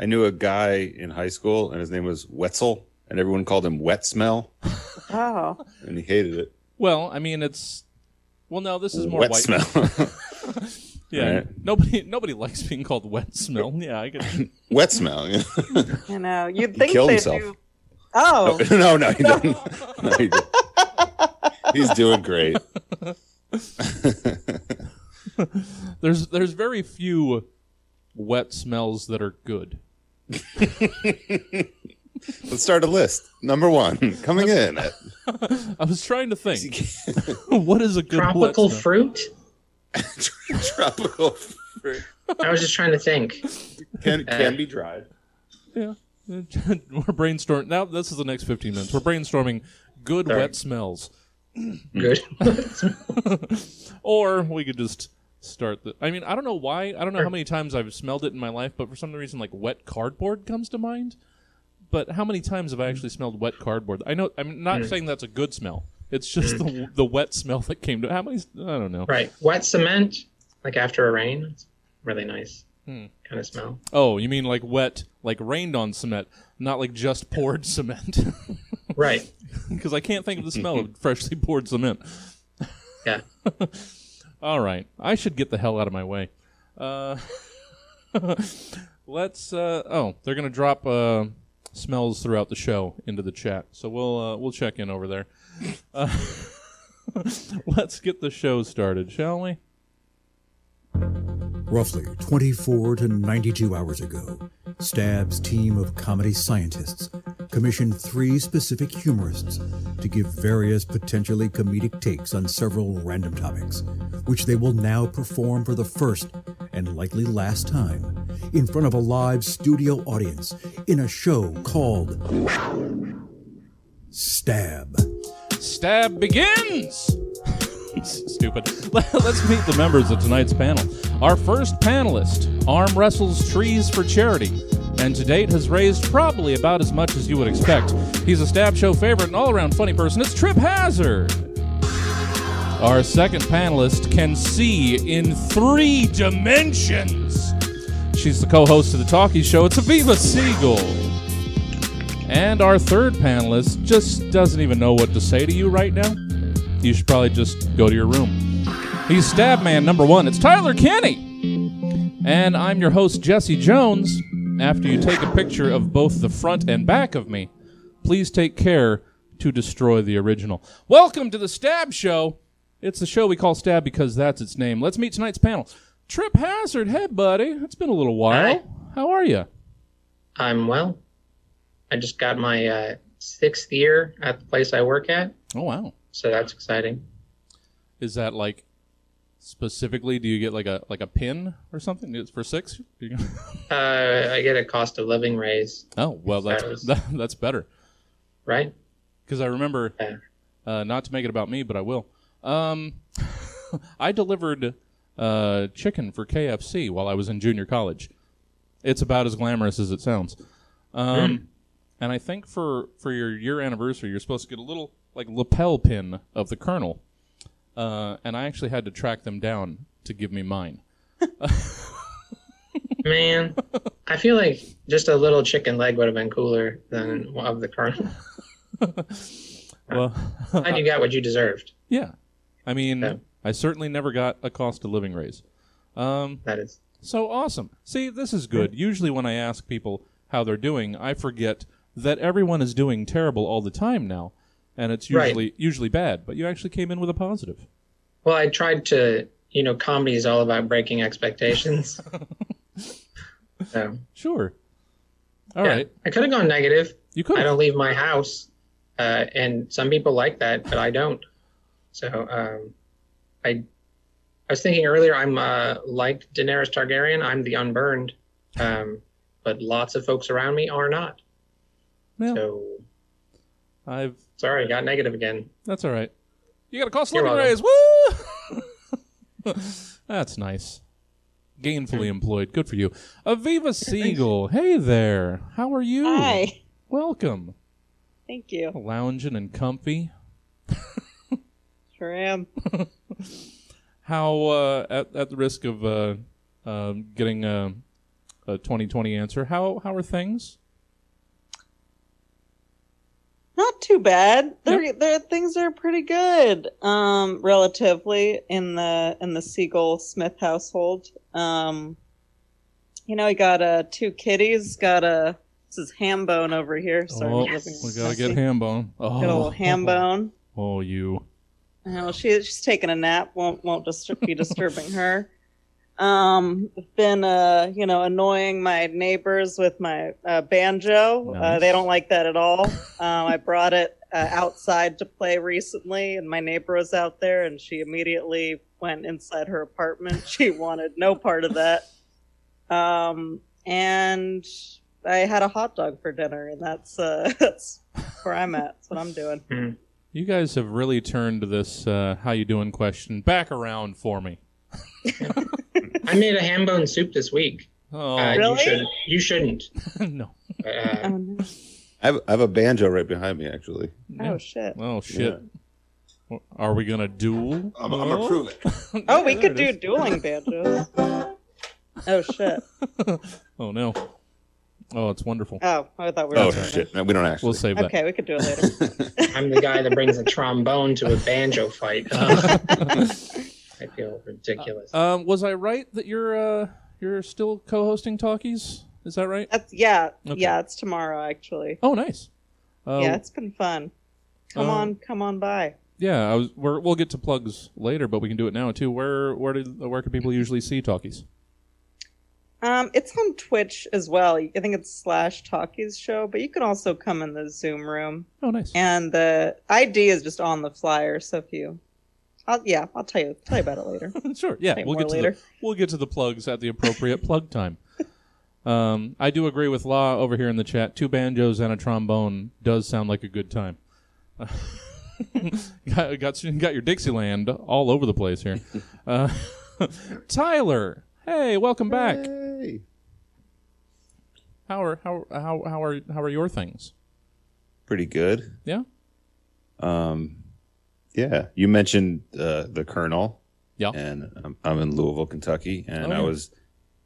I knew a guy in high school, and his name was Wetzel, and everyone called him Wet Smell, Oh, and he hated it. Well, I mean, it's well, no, this is more Wet white. smell. Yeah, Right. nobody nobody likes being called wet smell. Yeah, I could. Wet smell. Yeah. you know, you'd think killed they'd himself. do. Oh, no, no, he didn't. No, he didn't. He's doing great. There's there's very few wet smells that are good. Let's start a list. Number one, coming in at I was trying to think, what is a good Tropical smell? fruit? tropical fruit. I was just trying to think. Can uh, can be dried. Yeah, we're brainstorming now. This is the next 15 minutes. We're brainstorming good Sorry. wet smells, Good. or we could just start the. I mean, I don't know why. I don't know how many times I've smelled it in my life, but for some reason, like wet cardboard comes to mind. But how many times have I actually smelled wet cardboard? I know. I'm not saying that's a good smell. It's just the the wet smell that came to. How many? I don't know. right. Wet cement, like after a rain. It's really nice Hmm. kind of smell. Oh, you mean like wet, like rained on cement, not like just poured cement? Right. Because I can't think of the smell of freshly poured cement. Yeah. All right, I should get the hell out of my way. Uh, let's. Uh, oh, they're gonna drop uh, smells throughout the show into the chat, so we'll uh, we'll check in over there. Uh, let's get the show started, shall we? Roughly 24 to 92 hours ago, Stab's team of comedy scientists commissioned three specific humorists to give various potentially comedic takes on several random topics, which they will now perform for the first and likely last time in front of a live studio audience in a show called Stab. Stab begins! Stupid. Let's meet the members of tonight's panel. Our first panelist arm wrestles trees for charity, and to date has raised probably about as much as you would expect. He's a Stab Show favorite and all around funny person. It's Trip Hazard! Our second panelist can see in three dimensions. She's the co host of the Talkie Show. It's Aviva Siegel. And our third panelist just doesn't even know what to say to you right now. You should probably just go to your room. He's Stab Man number one. It's Tyler Kenny. And I'm your host, Jesse Jones. After you take a picture of both the front and back of me, please take care to destroy the original. Welcome to the Stab Show. It's the show we call Stab because that's its name. Let's meet tonight's panel. Trip Hazard. Hey, buddy. It's been a little while. Hi. How are you? I'm well. I just got my uh, sixth year at the place I work at, Oh, wow. so that's exciting. Is that like specifically? Do you get like a like a pin or something? It's for six. Uh, I get a cost of living raise, oh well, that's That was- that, that's better. right? Because I remember, Yeah. uh, not to make it about me, but I will. Um, I delivered uh, chicken for KFC while I was in junior college. It's about as glamorous as it sounds. Um, And I think for for your year anniversary, you're supposed to get a little like lapel pin of the Colonel. Uh, and I actually had to track them down to give me mine. Man, I feel like just a little chicken leg would have been cooler than of the Colonel. Well, And you got what you deserved. yeah. I mean, Yeah. I certainly never got a cost of living raise. Um, That is. so awesome. See, this is good. Usually, when I ask people how they're doing, I forget that everyone is doing terrible all the time now, and it's Right. usually usually bad. But you actually came in with a positive. Well, I tried to, you know, comedy is all about breaking expectations. so, Sure. All right. yeah. I could have gone negative. You could. I don't leave my house, uh, and some people like that, but I don't. So, um, I, I was thinking earlier, I'm uh, like Daenerys Targaryen. I'm the unburned, um, but lots of folks around me are not. Well, So, I've. Sorry, got negative again. That's all right. You got a cost of You're living raise. Woo! That's nice. Gainfully employed. Good for you. Aviva Siegel. Hey there. How are you? hi. Welcome. Thank you. Lounging and comfy. Sure am. How, uh, at, at the risk of uh, um getting uh, a 2020 answer. How how are things? Not too bad. Their their things are pretty good, um, relatively in the in the Siegel Smith household. Um, you know, he got uh, two kitties. Got a this is ham bone over here. Sorry, oh, I'm we gotta get ham bone. Oh, Got a little ham bone. Oh, you. You know, she she's taking a nap. Won't won't disturb, be disturbing her. Um, been uh, you know, annoying my neighbors with my uh, banjo. Uh, they don't like that at all. Um, I brought it uh, outside to play recently, and my neighbor was out there, and she immediately went inside her apartment. She wanted no part of that. Um, and I had a hot dog for dinner, and that's uh, that's where I'm at. That's what I'm doing. You guys have really turned this uh, "How you doing?" question back around for me. I made a ham bone soup this week. Oh Uh, Really? You shouldn't. You shouldn't. no! Uh, Oh, no. I have, I have a banjo right behind me, actually. oh shit. Oh shit! Are we gonna duel? I'm, I'm gonna prove it. Oh, we could do it is. dueling banjos. Oh shit! Oh no! Oh, it's wonderful. Oh, I thought we were. Oh shit! No, we don't actually. We'll save that. Okay, we could do it later. I'm the guy that brings a trombone to a banjo fight. Uh, I feel ridiculous. Um, was I right that you're uh, you're still co-hosting talkies? Is that right? That's yeah, Okay. yeah. It's tomorrow actually. Oh, nice. Uh, yeah, it's been fun. Come uh, on, come on by. Yeah, I was. We're, we'll get to plugs later, but we can do it now too. Where where do where can people usually see talkies? Um, it's on Twitch as well. I think it's slash Talkies Show, but you can also come in the Zoom room. Oh, nice. And the ID is just on the flyer. So if you, I'll, yeah, I'll tell you tell you about it later. sure. Yeah, Say we'll more get to later. the we'll get to the plugs at the appropriate plug time. Um, I do agree with Law over here in the chat. Two banjos and a trombone does sound like a good time. got, got got your Dixieland all over the place here. Uh, Tyler, hey, welcome back. Hey. How are how how how are how are your things? Pretty good. Yeah. Um, yeah. You mentioned uh, the Colonel. Yeah. And I'm, I'm in Louisville, Kentucky, and Oh, I was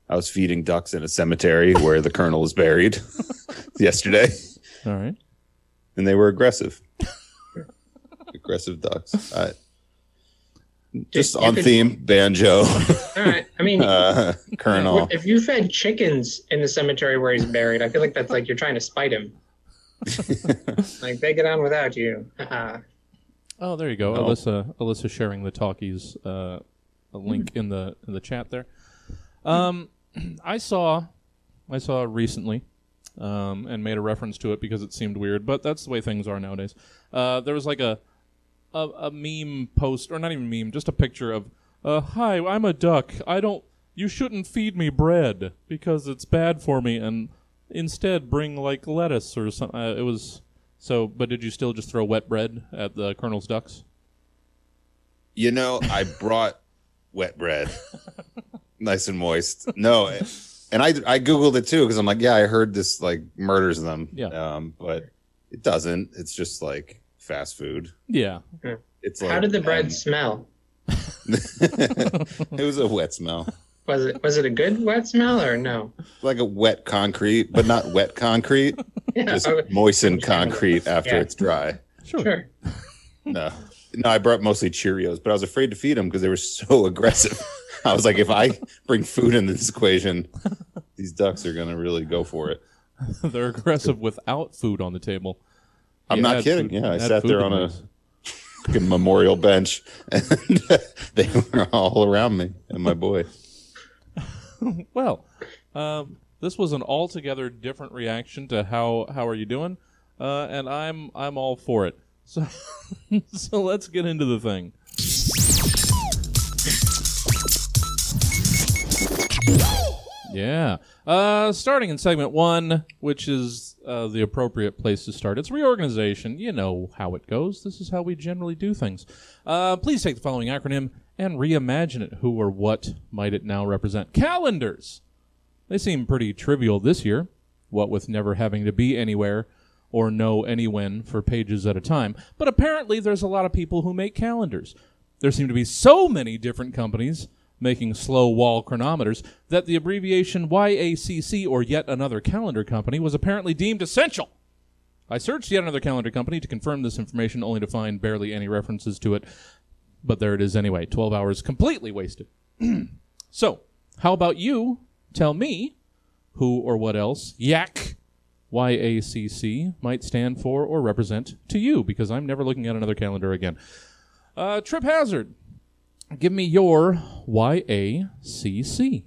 I was feeding ducks in a cemetery where the Colonel is buried yesterday, All right. and they were aggressive. aggressive ducks. I, just you on could- theme, banjo, All right. I mean, uh, Colonel. if you fed chickens in the cemetery where he's buried, I feel like that's like you're trying to spite him. like they get on without you. Oh, there you go, Oh. Alyssa. Alyssa sharing the talkies uh, a link in the in the chat there. Um, I saw, I saw recently, um, and made a reference to it because it seemed weird, but that's the way things are nowadays. Uh, there was like a, a a meme post, or not even meme, just a picture of, uh, "Hi, I'm a duck. I don't. You shouldn't feed me bread because it's bad for me, and instead bring like lettuce or something." Uh, it was. So, but did you still just throw wet bread at the Colonel's ducks? You know, I brought wet bread, nice and moist. No, and I I googled it too because I'm like, yeah, I heard this like murders them. Yeah. Um, but it doesn't. It's just like fast food. Yeah. It's like how did the bread um, smell? it was a wet smell, Was it was it a good wet smell or no? like a wet concrete, but not wet concrete. Yeah. Just oh, moistened concrete after Yeah. it's dry. Sure. sure. No, no, I brought mostly Cheerios, but I was afraid to feed them because they were so aggressive. I was like, if I bring food into this equation, these ducks are gonna really go for it. They're aggressive without food on the table. I'm You not kidding. food- yeah, I sat there on a memorial bench, and they were all around me and my boy. Well, um, this was an altogether different reaction to how how are you doing, uh, and I'm I'm all for it. So so let's get into the thing. Yeah. Uh, starting in segment one, which is uh, the appropriate place to start. It's reorganization. You know how it goes. This is how we generally do things. Uh, please take the following acronym and reimagine it. Who or what might it now represent? Calendars. They seem pretty trivial this year, what with never having to be anywhere or know any when for pages at a time. But apparently, there's a lot of people who make calendars. There seem to be so many different companies making slow wall chronometers, that the abbreviation YACC or yet another calendar company was apparently deemed essential. I searched yet another calendar company to confirm this information, only to find barely any references to it. But there it is anyway. 12 hours completely wasted. so, how about you tell me who or what else YAC, Y-A-C-C, might stand for or represent to you, because I'm never looking at another calendar again. Uh, Trip Hazard, give me your Y-A-C-C.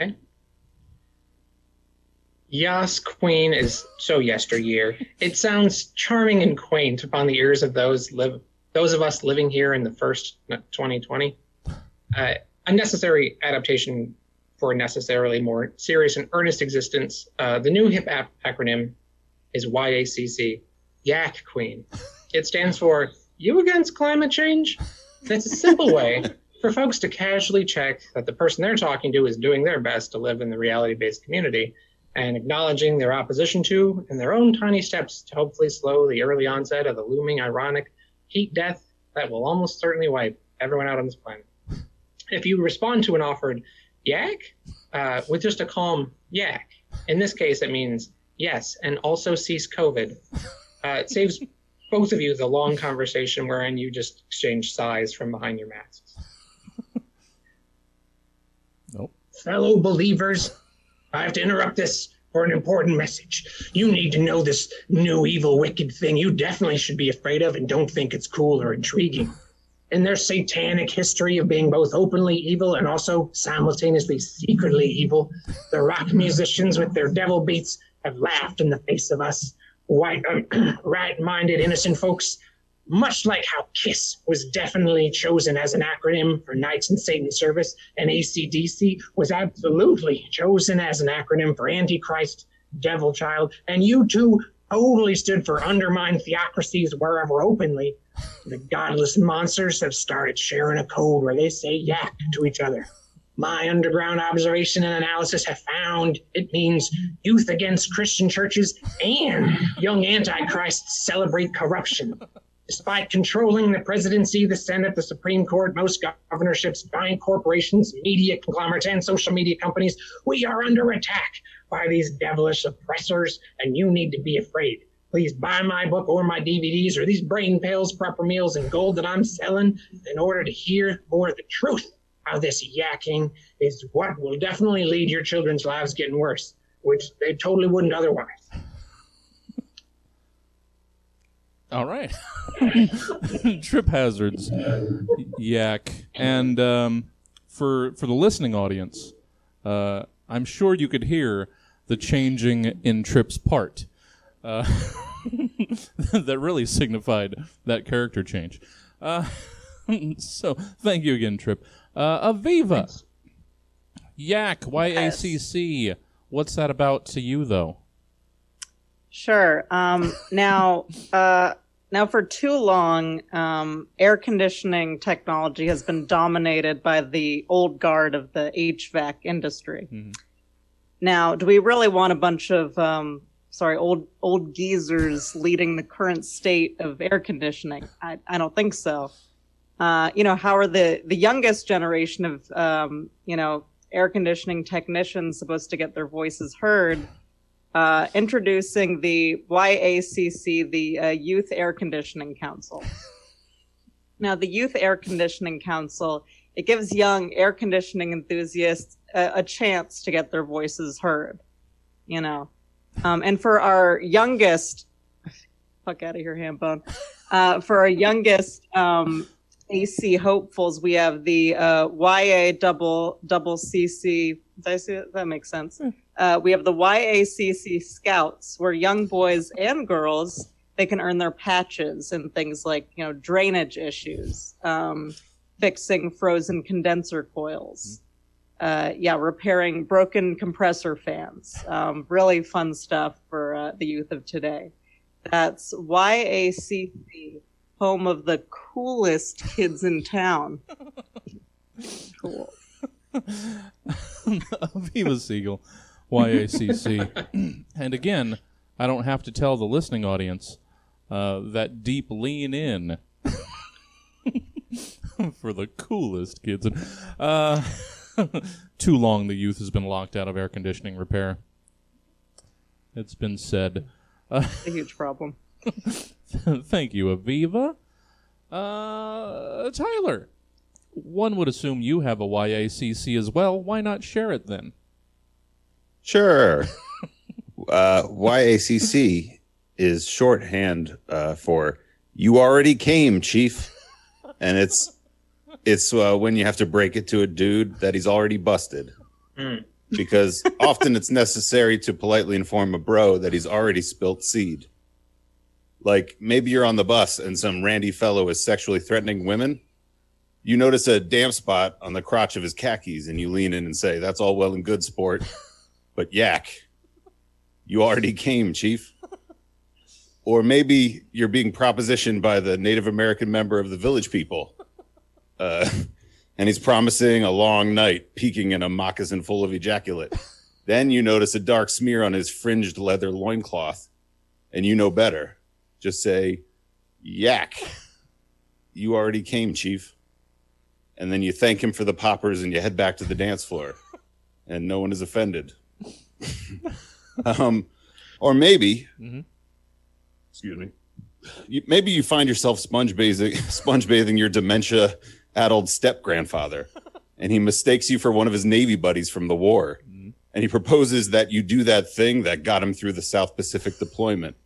Okay. Yas Queen is so yesteryear. It sounds charming and quaint upon the ears of those live those of us living here in the first 2020. Uh, unnecessary adaptation for a necessarily more serious and earnest existence. Uh, the new hip ap- acronym is YACC, Yak Queen. It stands for You Against Climate Change? It's a simple way for folks to casually check that the person they're talking to is doing their best to live in the reality based community and acknowledging their opposition to and their own tiny steps to hopefully slow the early onset of the looming ironic heat death that will almost certainly wipe everyone out on this planet. If you respond to an offered yak uh, with just a calm yak, in this case it means yes, and also cease COVID. Uh, it saves both of you the long conversation wherein you just exchange sighs from behind your masks. Nope. Fellow believers, I have to interrupt this for an important message. You need to know this new evil, wicked thing you definitely should be afraid of and don't think it's cool or intriguing. In their satanic history of being both openly evil and also simultaneously secretly evil, the rock musicians with their devil beats have laughed in the face of us, white, uh, right-minded, innocent folks much like how KISS was definitely chosen as an acronym for Knights in Satan Service, and ACDC was absolutely chosen as an acronym for Antichrist, Devil Child, and U2 totally stood for undermined theocracies wherever openly. The godless monsters have started sharing a code where they say yak to each other. My underground observation and analysis have found it means youth against Christian churches and young antichrists celebrate corruption. Despite controlling the presidency, the Senate, the Supreme Court, most governorships, giant corporations, media conglomerates, and social media companies, we are under attack by these devilish oppressors, and you need to be afraid. Please buy my book or my DVDs or these brain pills, proper meals, and gold that I'm selling in order to hear more of the truth. How this yakking is what will definitely lead your children's lives getting worse, which they totally wouldn't otherwise. All right. Trip hazards, yak, and um, for for the listening audience, uh, I'm sure you could hear the changing in Trip's part. Uh, that really signified that character change. Uh, so thank you again, Trip. Uh, Aviva, yak, Y A C C. What's that about to you, though? Sure. Um, now, uh, now for too long, um, air conditioning technology has been dominated by the old guard of the HVAC industry. Mhm. Now, do we really want a bunch of um, sorry old old geezers leading the current state of air conditioning? I, I don't think so. Uh, you know, how are the the youngest generation of um, you know air conditioning technicians supposed to get their voices heard? Uh, introducing the YACC, the uh, Youth Air Conditioning Council. now, the Youth Air Conditioning Council it gives young air conditioning enthusiasts a, a chance to get their voices heard. You know, um, and for our youngest, fuck out of here, Hambone. Uh, for our youngest um, AC hopefuls, we have the uh, YA double double CC. Did I see it? That makes sense. Uh, we have the YACC Scouts, where young boys and girls they can earn their patches and things like you know drainage issues, um, fixing frozen condenser coils, uh, yeah, repairing broken compressor fans. Um, really fun stuff for uh, the youth of today. That's YACC, home of the coolest kids in town. Cool. Aviva Siegel, YACC. and again, I don't have to tell the listening audience uh, that deep lean in for the coolest kids. And, uh, too long the youth has been locked out of air conditioning repair. It's been said. a huge problem. Thank you, Aviva. Uh, Tyler, one would assume you have a YACC as well. Why not share it then? Sure. uh, YACC is shorthand uh, for "You already came, Chief," and it's it's uh, when you have to break it to a dude that he's already busted. Mm. Because often it's necessary to politely inform a bro that he's already spilt seed. Like maybe you're on the bus and some randy fellow is sexually threatening women. You notice a damp spot on the crotch of his khakis and you lean in and say, That's all well and good, sport. But yak, you already came, Chief. Or maybe you're being propositioned by the Native American member of the village people. Uh, and he's promising a long night, peeking in a moccasin full of ejaculate. Then you notice a dark smear on his fringed leather loincloth, and you know better. Just say, Yak, you already came, Chief. And then you thank him for the poppers and you head back to the dance floor, and no one is offended. Um, or maybe, Mhm. excuse me, you, maybe you find yourself sponge bathing, sponge bathing your dementia addled step grandfather, and he mistakes you for one of his Navy buddies from the war, and he proposes that you do that thing that got him through the South Pacific deployment.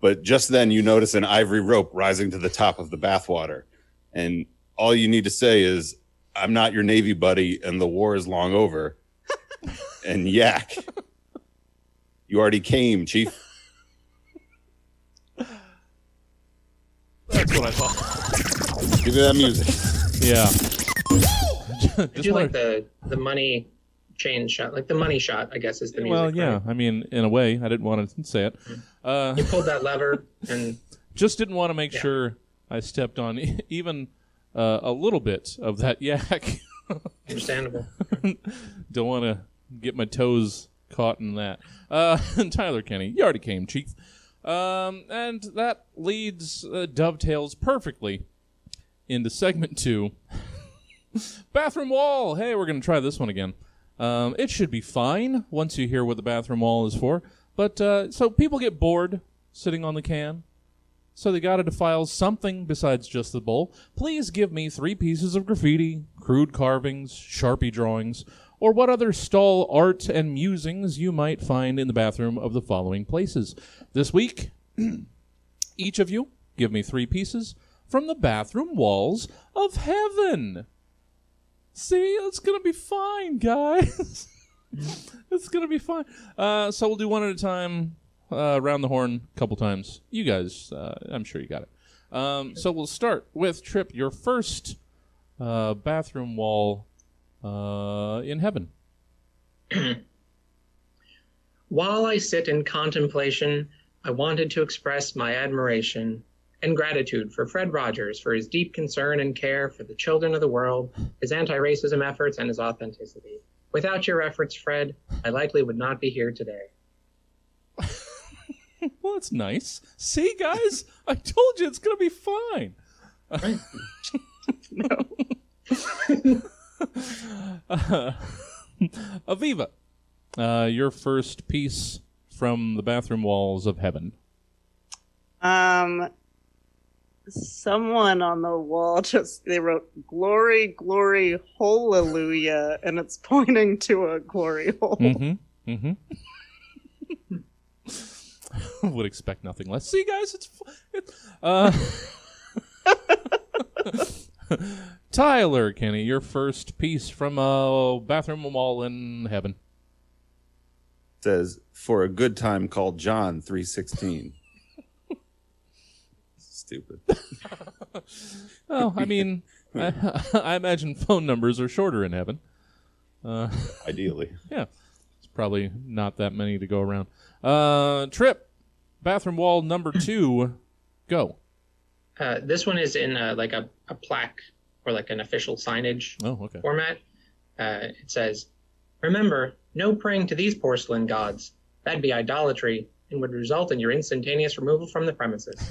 But just then, you notice an ivory rope rising to the top of the bathwater, and all you need to say is, "I'm not your Navy buddy, and the war is long over." And yak, you already came, Chief. That's what I thought. Give me that music. Yeah. I Just do like the the money chain shot, like the money shot. I guess is the music. well, yeah. right? I mean, in a way, I didn't want to say it. Uh, You pulled that lever, and just didn't want to make Yeah. sure I stepped on even uh, a little bit of that yak. understandable. Don't want to get my toes caught in that. Uh, Tyler Kenny, you already came, Chief. Um, and that leads, uh, dovetails perfectly into segment two bathroom wall. Hey, we're going to try this one again. Um, it should be fine once you hear what the bathroom wall is for. But uh, so people get bored sitting on the can. So they got to defile something besides just the bowl. Please give me three pieces of graffiti, crude carvings, sharpie drawings, or what other stall art and musings you might find in the bathroom of the following places. This week, each of you give me three pieces from the bathroom walls of heaven. See, it's gonna be fine, guys. it's gonna be fine. Uh, so we'll do one at a time, uh, around the horn a couple times. You guys, uh, I'm sure you got it. Um, so we'll start with Trip, your first uh, bathroom wall uh, in heaven. While I sit in contemplation, I wanted to express my admiration and gratitude for Fred Rogers for his deep concern and care for the children of the world, his anti racism efforts, and his authenticity. Without your efforts, Fred, I likely would not be here today. Well, that's nice. See, guys, I told you it's gonna be fine. Uh, Aviva, uh, your first piece from the bathroom walls of heaven. Um, someone on the wall just they wrote "Glory, glory, hallelujah," and it's pointing to a glory hole. Mm-hmm. Mm-hmm. Would expect nothing less. See, guys, it's, uh. Tyler Kenny, your first piece from a bathroom wall in heaven. says for a good time called John 316. Stupid. Well, I mean, I, I imagine phone numbers are shorter in heaven. Uh, Ideally. yeah, it's probably not that many to go around. Uh, Trip, bathroom wall number two, go. Uh, this one is in uh, like a, a plaque or like an official signage Oh, okay. format. Uh, it says, Remember, no praying to these porcelain gods. That'd be idolatry and would result in your instantaneous removal from the premises.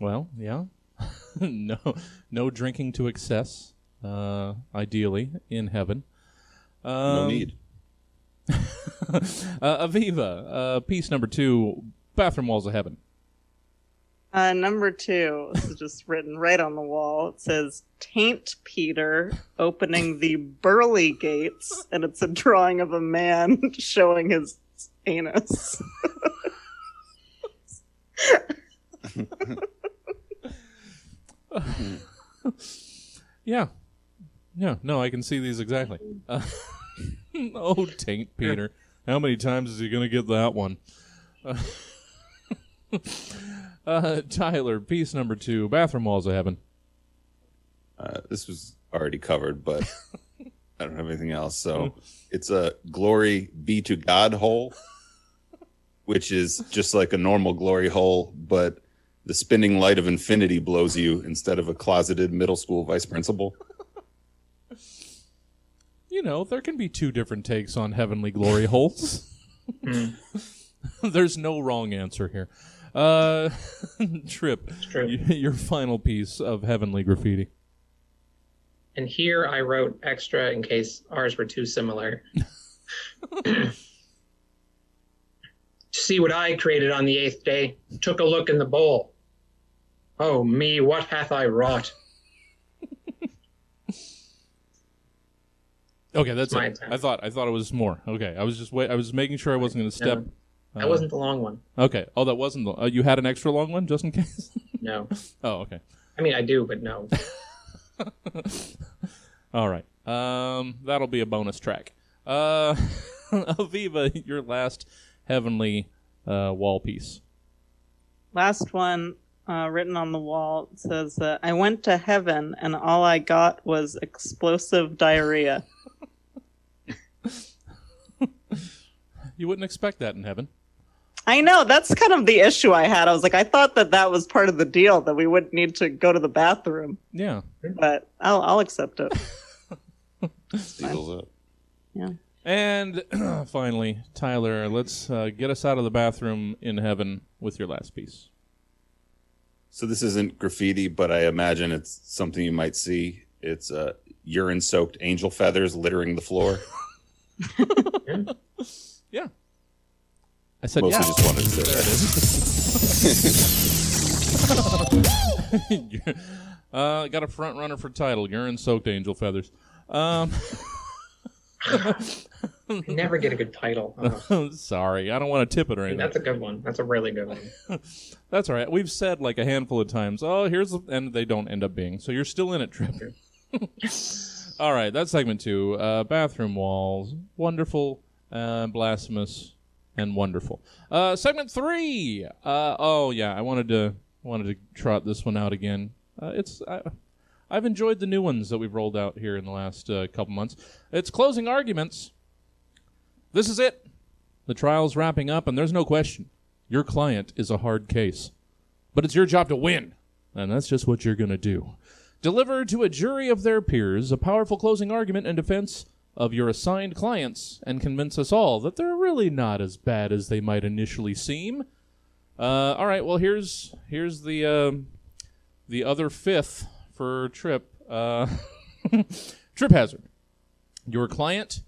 Well, yeah. no, no drinking to excess. Uh, ideally in heaven. Um, No need. uh, Aviva, uh, piece number two, bathroom walls of heaven. Uh, number two, this is just written right on the wall. It says Taint Peter opening the Burley gates, and it's a drawing of a man showing his anus. Yeah, yeah. No, I can see these exactly. Uh, oh, taint Peter! How many times is he gonna get that one? Uh, Tyler, piece number two, bathroom walls of heaven. Uh, this was already covered, but I don't have anything else. So it's a glory be to God hole, which is just like a normal glory hole, but the spinning light of infinity blows you instead of a closeted middle school vice principal. You know, there can be two different takes on heavenly glory holes. Hmm. There's no wrong answer here. Uh, Trip, y- your final piece of heavenly graffiti. And here I wrote extra in case ours were too similar. See what I created on the eighth day. Took a look in the bowl. Oh me, what hath I wrought? Okay, that's my it. I thought I thought it was more. Okay, I was just wait. I was making sure I wasn't going to step. That uh, wasn't the long one. Okay. Oh, that wasn't the. Uh, you had an extra long one just in case. No. oh, okay. I mean, I do, but no. All right. Um, that'll be a bonus track. Uh, Aviva, your last heavenly uh, wall piece. Last one, uh, written on the wall, says, uh, I went to heaven and all I got was explosive diarrhea. You wouldn't expect that in heaven. I know, that's kind of the issue I had. I was like, I thought that that was part of the deal, that we wouldn't need to go to the bathroom, Yeah. but I'll, I'll accept it. Steals up. And finally, Tyler, let's uh, get us out of the bathroom in heaven with your last piece. So this isn't graffiti, but I imagine it's something you might see. It's uh, urine-soaked angel feathers littering the floor. Yeah. I said Mostly yeah. just wanted to say that. uh, got a front runner for title. Urine soaked angel feathers. Um, I never get a good title. Oh, sorry, I don't want to tip it or anything. that's a good one. That's a really good one. That's all right. We've said like a handful of times, oh, here's, the, and they don't end up being. So you're still in it, Trip. all right, that's segment two. Uh, bathroom walls. Wonderful, uh, blasphemous, and wonderful. Uh, segment three. Uh, oh, yeah, I wanted to wanted to trot this one out again. Uh, it's. I, I've enjoyed the new ones that we've rolled out here in the last uh, couple months. It's closing arguments. This is it. The trial's wrapping up, and there's no question. Your client is a hard case. But it's your job to win, and that's just what you're to do. Deliver to a jury of their peers a powerful closing argument in defense of your assigned clients and convince us all that they're really not as bad as they might initially seem. Uh, all right, well here's here's the um, the other fifth for Trip. Uh, Trip Hazard. Your client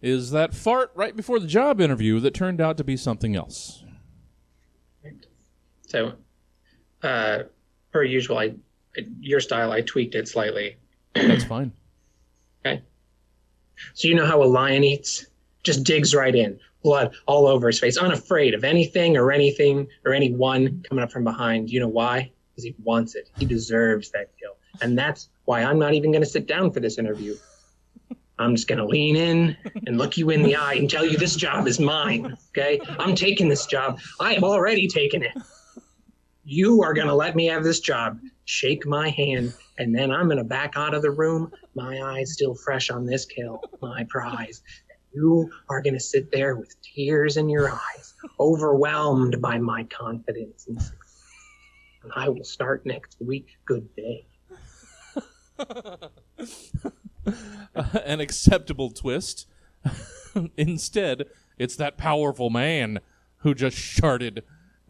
is that fart right before the job interview that turned out to be something else. So, uh, per usual, I, your style, I tweaked it slightly. That's fine. So you know how a lion eats? Just digs right in, blood all over his face, unafraid of anything or anything or anyone coming up from behind. You know why? Because he wants it. He deserves that kill. And that's why I'm not even going to sit down for this interview. I'm just going to lean in and look you in the eye and tell you this job is mine. Okay? I'm taking this job. I have already taken it. You are going to let me have this job. Shake my hand, and then I'm going to back out of the room, my eyes still fresh on this kill, my prize. You are going to sit there with tears in your eyes, overwhelmed by my confidence and. And I will start next week. Good day. An acceptable twist. Instead, it's that powerful man who just sharted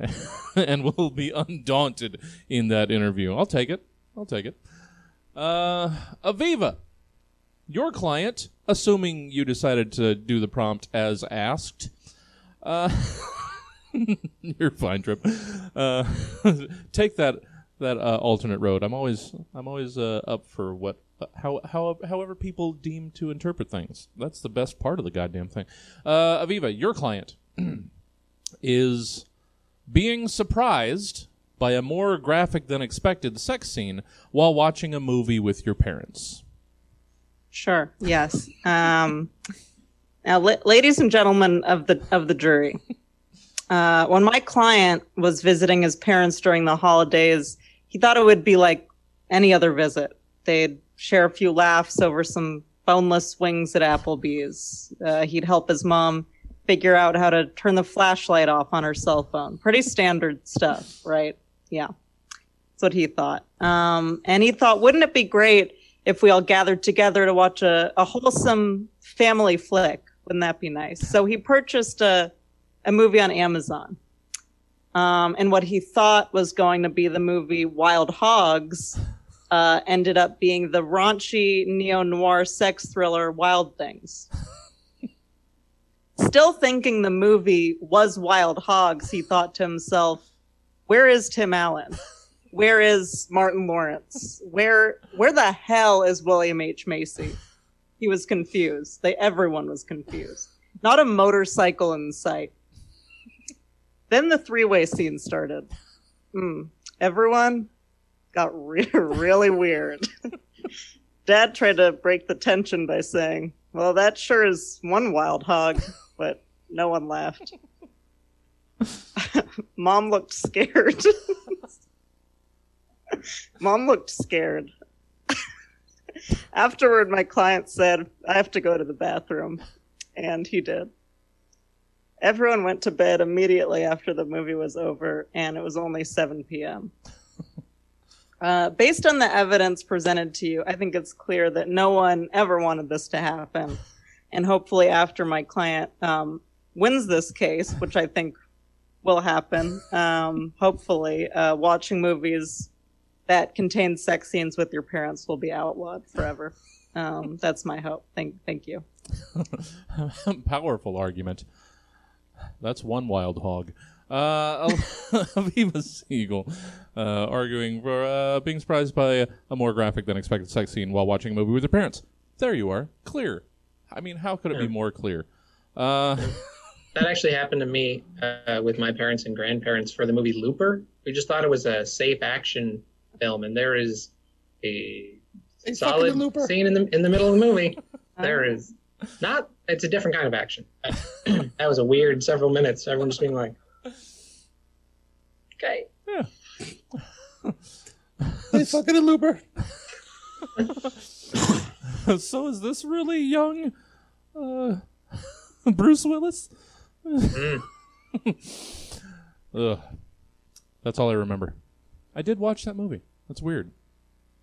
and will be undaunted in that interview. I'll take it. I'll take it. Uh, Aviva, your client, assuming you decided to do the prompt as asked, uh, you're fine, Trip. Uh, take that that uh, alternate road. I'm always I'm always uh, up for what how how however people deem to interpret things. That's the best part of the goddamn thing. Uh, Aviva, your client is being surprised by a more graphic than expected sex scene while watching a movie with your parents. Sure. Yes. Um, now, la- ladies and gentlemen of the of the jury, uh, when my client was visiting his parents during the holidays, he thought it would be like any other visit. They'd share a few laughs over some boneless wings at Applebee's. Uh, he'd help his mom figure out how to turn the flashlight off on her cell phone. Pretty standard stuff, right? Yeah. That's what he thought. Um, and he thought, wouldn't it be great if we all gathered together to watch a, a wholesome family flick? Wouldn't that be nice? So he purchased a, a movie on Amazon. Um, and what he thought was going to be the movie Wild Hogs uh, ended up being the raunchy neo noir sex thriller Wild Things. Still thinking the movie was Wild Hogs, he thought to himself, where is Tim Allen? Where is Martin Lawrence? Where where the hell is William H. Macy? He was confused. They everyone was confused. Not a motorcycle in sight. Then the three-way scene started. Hmm. Everyone got re- really weird. Dad tried to break the tension by saying, "Well, that sure is one wild hog," but no one laughed. Mom looked scared. Mom looked scared. Afterward, my client said, I have to go to the bathroom. And he did. Everyone went to bed immediately after the movie was over, and it was only 7 p.m. Uh, based on the evidence presented to you, I think it's clear that no one ever wanted this to happen. And hopefully, after my client um, wins this case, which I think will happen, um, hopefully, uh, watching movies that contain sex scenes with your parents will be outlawed forever. Um, that's my hope. Thank, thank you. Powerful argument. That's one wild hog. Uh, Aviva Siegel uh, arguing for uh, being surprised by a, a more graphic than expected sex scene while watching a movie with your parents. There you are. Clear. I mean, how could it be more clear? Uh, That actually happened to me uh, with my parents and grandparents for the movie Looper. We just thought it was a safe action film, and there is a Hey, solid Looper. scene in the in the middle of the movie. There is not. It's a different kind of action. that was a weird several minutes. Everyone just being like, "Okay, Hey, fucking Looper. so is this really young uh, Bruce Willis? Mm. Ugh. That's all I remember. I did watch that movie. That's weird.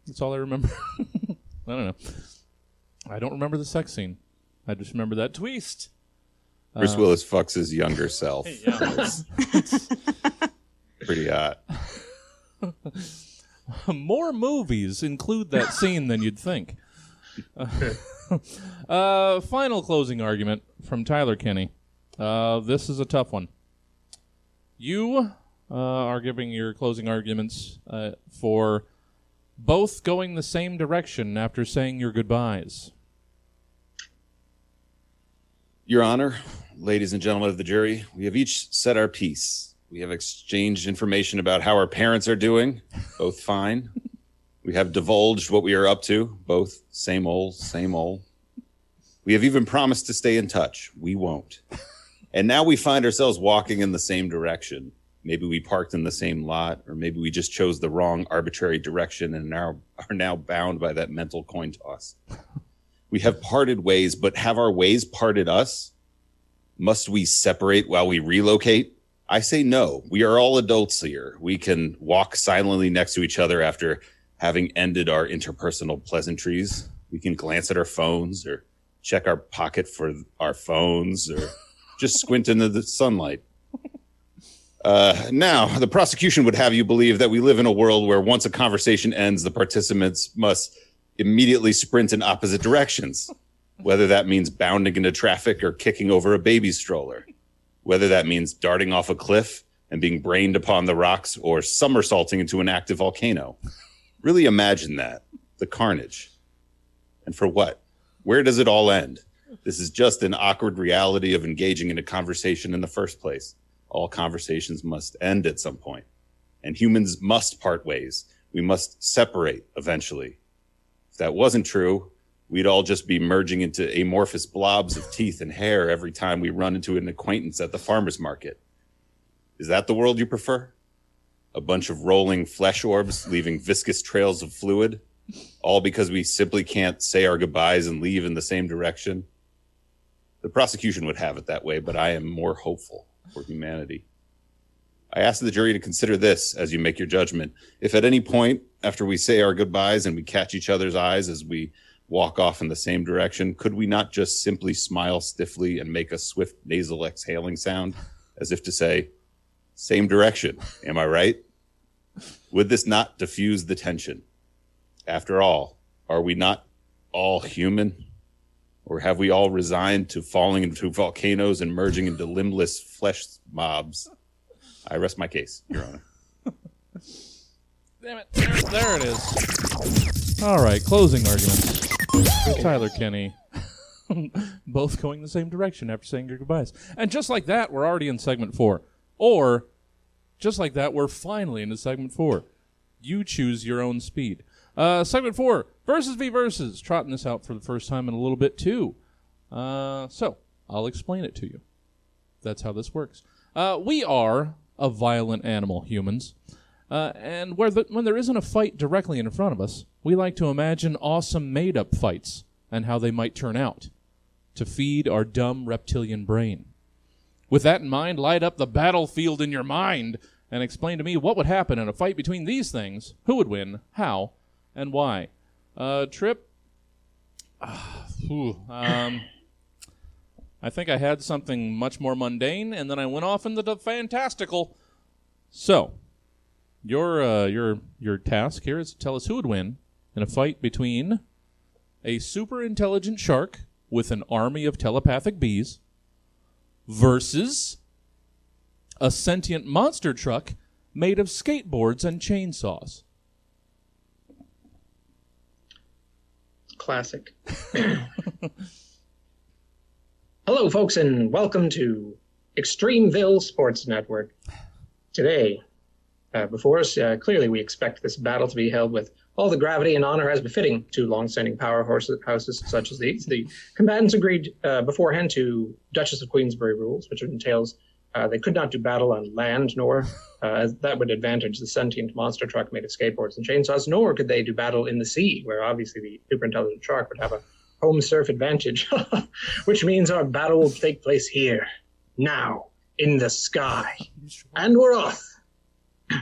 That's all I remember. I don't know. I don't remember the sex scene. I just remember that twist. Bruce Willis fucks his younger self. It's pretty hot. More movies include that scene than you'd think. uh, final closing argument from Tyler Kinney. Uh, this is a tough one. You uh, are giving your closing arguments uh, for both going the same direction after saying your goodbyes. Your Honor, ladies and gentlemen of the jury, we have each said our piece. We have exchanged information about how our parents are doing, both fine. We have divulged what we are up to, both same old, same old. We have even promised to stay in touch. We won't. And now we find ourselves walking in the same direction. Maybe we parked in the same lot, or maybe we just chose the wrong arbitrary direction and now are now bound by that mental coin toss. We have parted ways, but have our ways parted us? Must we separate while we relocate? I say no. We are all adults here. We can walk silently next to each other after having ended our interpersonal pleasantries. We can glance at our phones or check our pocket for our phones or just squint into the sunlight. Uh, now, the prosecution would have you believe that we live in a world where once a conversation ends, the participants must immediately sprint in opposite directions, whether that means bounding into traffic or kicking over a baby stroller, whether that means darting off a cliff and being brained upon the rocks or somersaulting into an active volcano. Really imagine that the carnage. And for what? Where does it all end? This is just an awkward reality of engaging in a conversation in the first place. All conversations must end at some point, and humans must part ways. We must separate eventually. If that wasn't true, we'd all just be merging into amorphous blobs of teeth and hair every time we run into an acquaintance at the farmer's market. Is that the world you prefer? A bunch of rolling flesh orbs leaving viscous trails of fluid, all because we simply can't say our goodbyes and leave in the same direction? The prosecution would have it that way, but I am more hopeful for humanity. I ask the jury to consider this as you make your judgment. If at any point after we say our goodbyes and we catch each other's eyes as we walk off in the same direction, could we not just simply smile stiffly and make a swift nasal exhaling sound as if to say, same direction, am I right? Would this not diffuse the tension? After all, are we not all human? Or have we all resigned to falling into volcanoes and merging into limbless flesh mobs? I rest my case, Your Honor. Damn it. There, there it is. All right, closing arguments. Tyler Kinney. Both going the same direction after saying your goodbyes. And just like that, we're already in segment four. Or, just like that, we're finally into segment four. You choose your own speed. Uh, segment four, versus v versus. Trotting this out for the first time in a little bit too. Uh, so I'll explain it to you. That's how this works. Uh, we are a violent animal, humans, uh, and where the, when there isn't a fight directly in front of us, we like to imagine awesome made-up fights and how they might turn out to feed our dumb reptilian brain. With that in mind, light up the battlefield in your mind and explain to me what would happen in a fight between these things, who would win, how, and why. Uh, Trip, Ooh, um, I think I had something much more mundane, and then I went off into the fantastical. So, your uh, your your task here is to tell us who would win in a fight between a super intelligent shark with an army of telepathic bees versus a sentient monster truck made of skateboards and chainsaws. Classic. Hello, folks, and welcome to Extremeville Sports Network. Today, uh, before us, uh, clearly we expect this battle to be held with all the gravity and honor as befitting two long-standing power horses, houses such as these. The combatants agreed uh, beforehand to Duchess of Queensberry rules, which entails uh, they could not do battle on land, nor uh, that would advantage the sentient monster truck made of skateboards and chainsaws, nor could they do battle in the sea, where obviously the super intelligent shark would have a home surf advantage, which means our battle will take place here, now, in the sky. And we're off.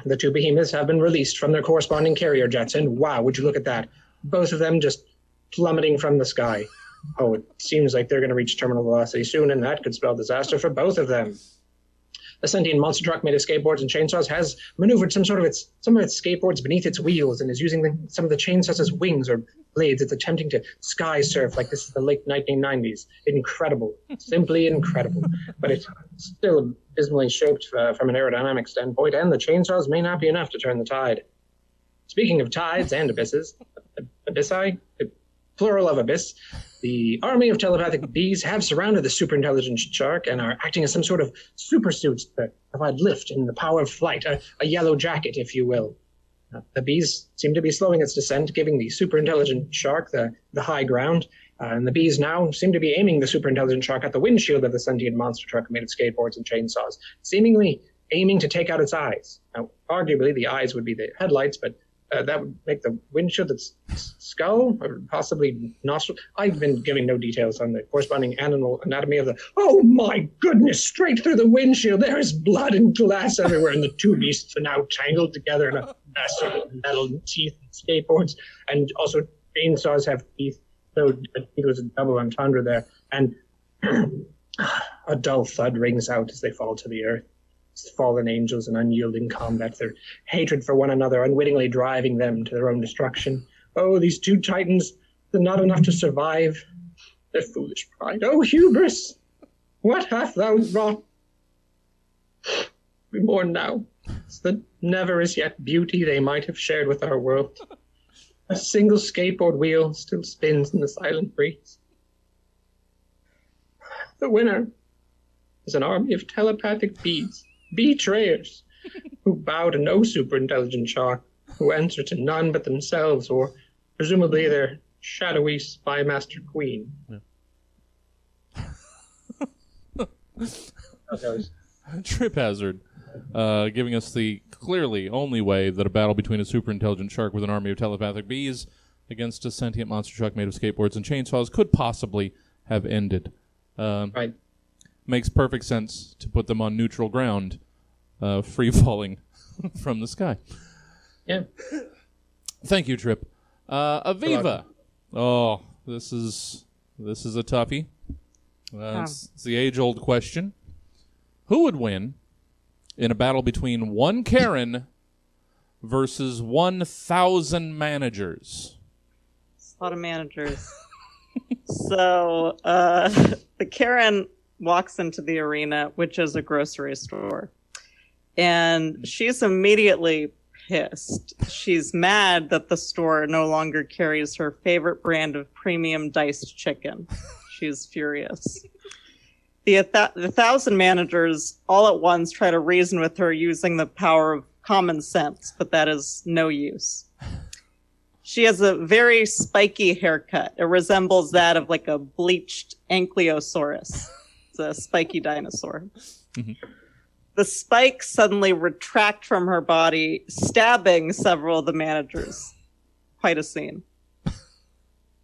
The two behemoths have been released from their corresponding carrier jets, and wow, would you look at that? Both of them just plummeting from the sky. Oh, it seems like they're going to reach terminal velocity soon, and that could spell disaster for both of them the sentient monster truck made of skateboards and chainsaws has maneuvered some sort of its some of its skateboards beneath its wheels and is using the, some of the chainsaws as wings or blades. It's attempting to sky surf like this is the late 1990s. Incredible, simply incredible. But it's still abysmally shaped uh, from an aerodynamic standpoint, and the chainsaws may not be enough to turn the tide. Speaking of tides and abysses, abyssi, plural of abyss, the army of telepathic bees have surrounded the superintelligent shark and are acting as some sort of super suits to provide lift and the power of flight, a, a yellow jacket, if you will. Uh, the bees seem to be slowing its descent, giving the superintelligent shark the, the high ground. And the bees now seem to be aiming the superintelligent shark at the windshield of the sentient monster truck made of skateboards and chainsaws, seemingly aiming to take out its eyes. Now, arguably, the eyes would be the headlights, but uh, that would make the windshield its skull or possibly nostril. I've been giving no details on the corresponding animal anatomy of the. Oh my goodness! Straight through the windshield, there is blood and glass everywhere, and the two beasts are now tangled together in a mess of metal and teeth and skateboards, and also chainsaws have teeth. So it was a double entendre there, and a dull thud rings out as they fall to the earth. fallen angels in unyielding combat, their hatred for one another unwittingly driving them to their own destruction. Oh, these two titans, they're not enough to survive. Their foolish pride. Oh, hubris! What hast thou wrought? We mourn now. It's the never as yet beauty they might have shared with our world. A single skateboard wheel still spins in the silent breeze. The winner is an army of telepathic bees, betrayers, who bow to no superintelligent shark, who answer to none but themselves or presumably their shadowy spy master queen. Trip Hazard, uh, giving us the clearly only way that a battle between a super intelligent shark with an army of telepathic bees against a sentient monster truck made of skateboards and chainsaws could possibly have ended. Um, Right. Makes perfect sense to put them on neutral ground, uh, free falling from the sky. Yeah. Thank you, Trip. Uh, Aviva. Oh, this is this is a toughie. Uh, it's, it's the age-old question: Who would win in a battle between one Karen versus one thousand managers? It's a lot of managers. so uh, the Karen walks into the arena, which is a grocery store, and she's immediately pissed. She's mad that the store no longer carries her favorite brand of premium diced chicken. She's furious. The, the thousand managers all at once try to reason with her using the power of common sense, but that is no use. She has a very spiky haircut. It resembles that of like a bleached ankylosaurus. It's a spiky dinosaur. Mm-hmm. The spikes suddenly retract from her body, stabbing several of the managers. Quite a scene.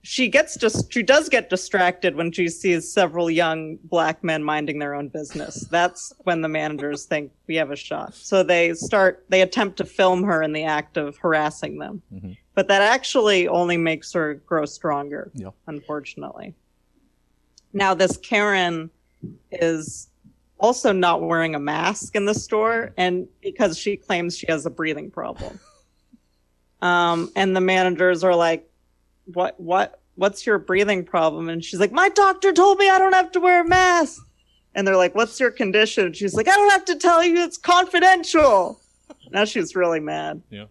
She gets just she does get distracted when she sees several young black men minding their own business. That's when the managers think we have a shot. So they start they attempt to film her in the act of harassing them but that actually only makes her grow stronger Yeah. unfortunately now this karen is also not wearing a mask in the store and because she claims she has a breathing problem um, and the managers are like what what what's your breathing problem and she's like my doctor told me i don't have to wear a mask and they're like what's your condition and she's like i don't have to tell you it's confidential now she's really mad Yeah.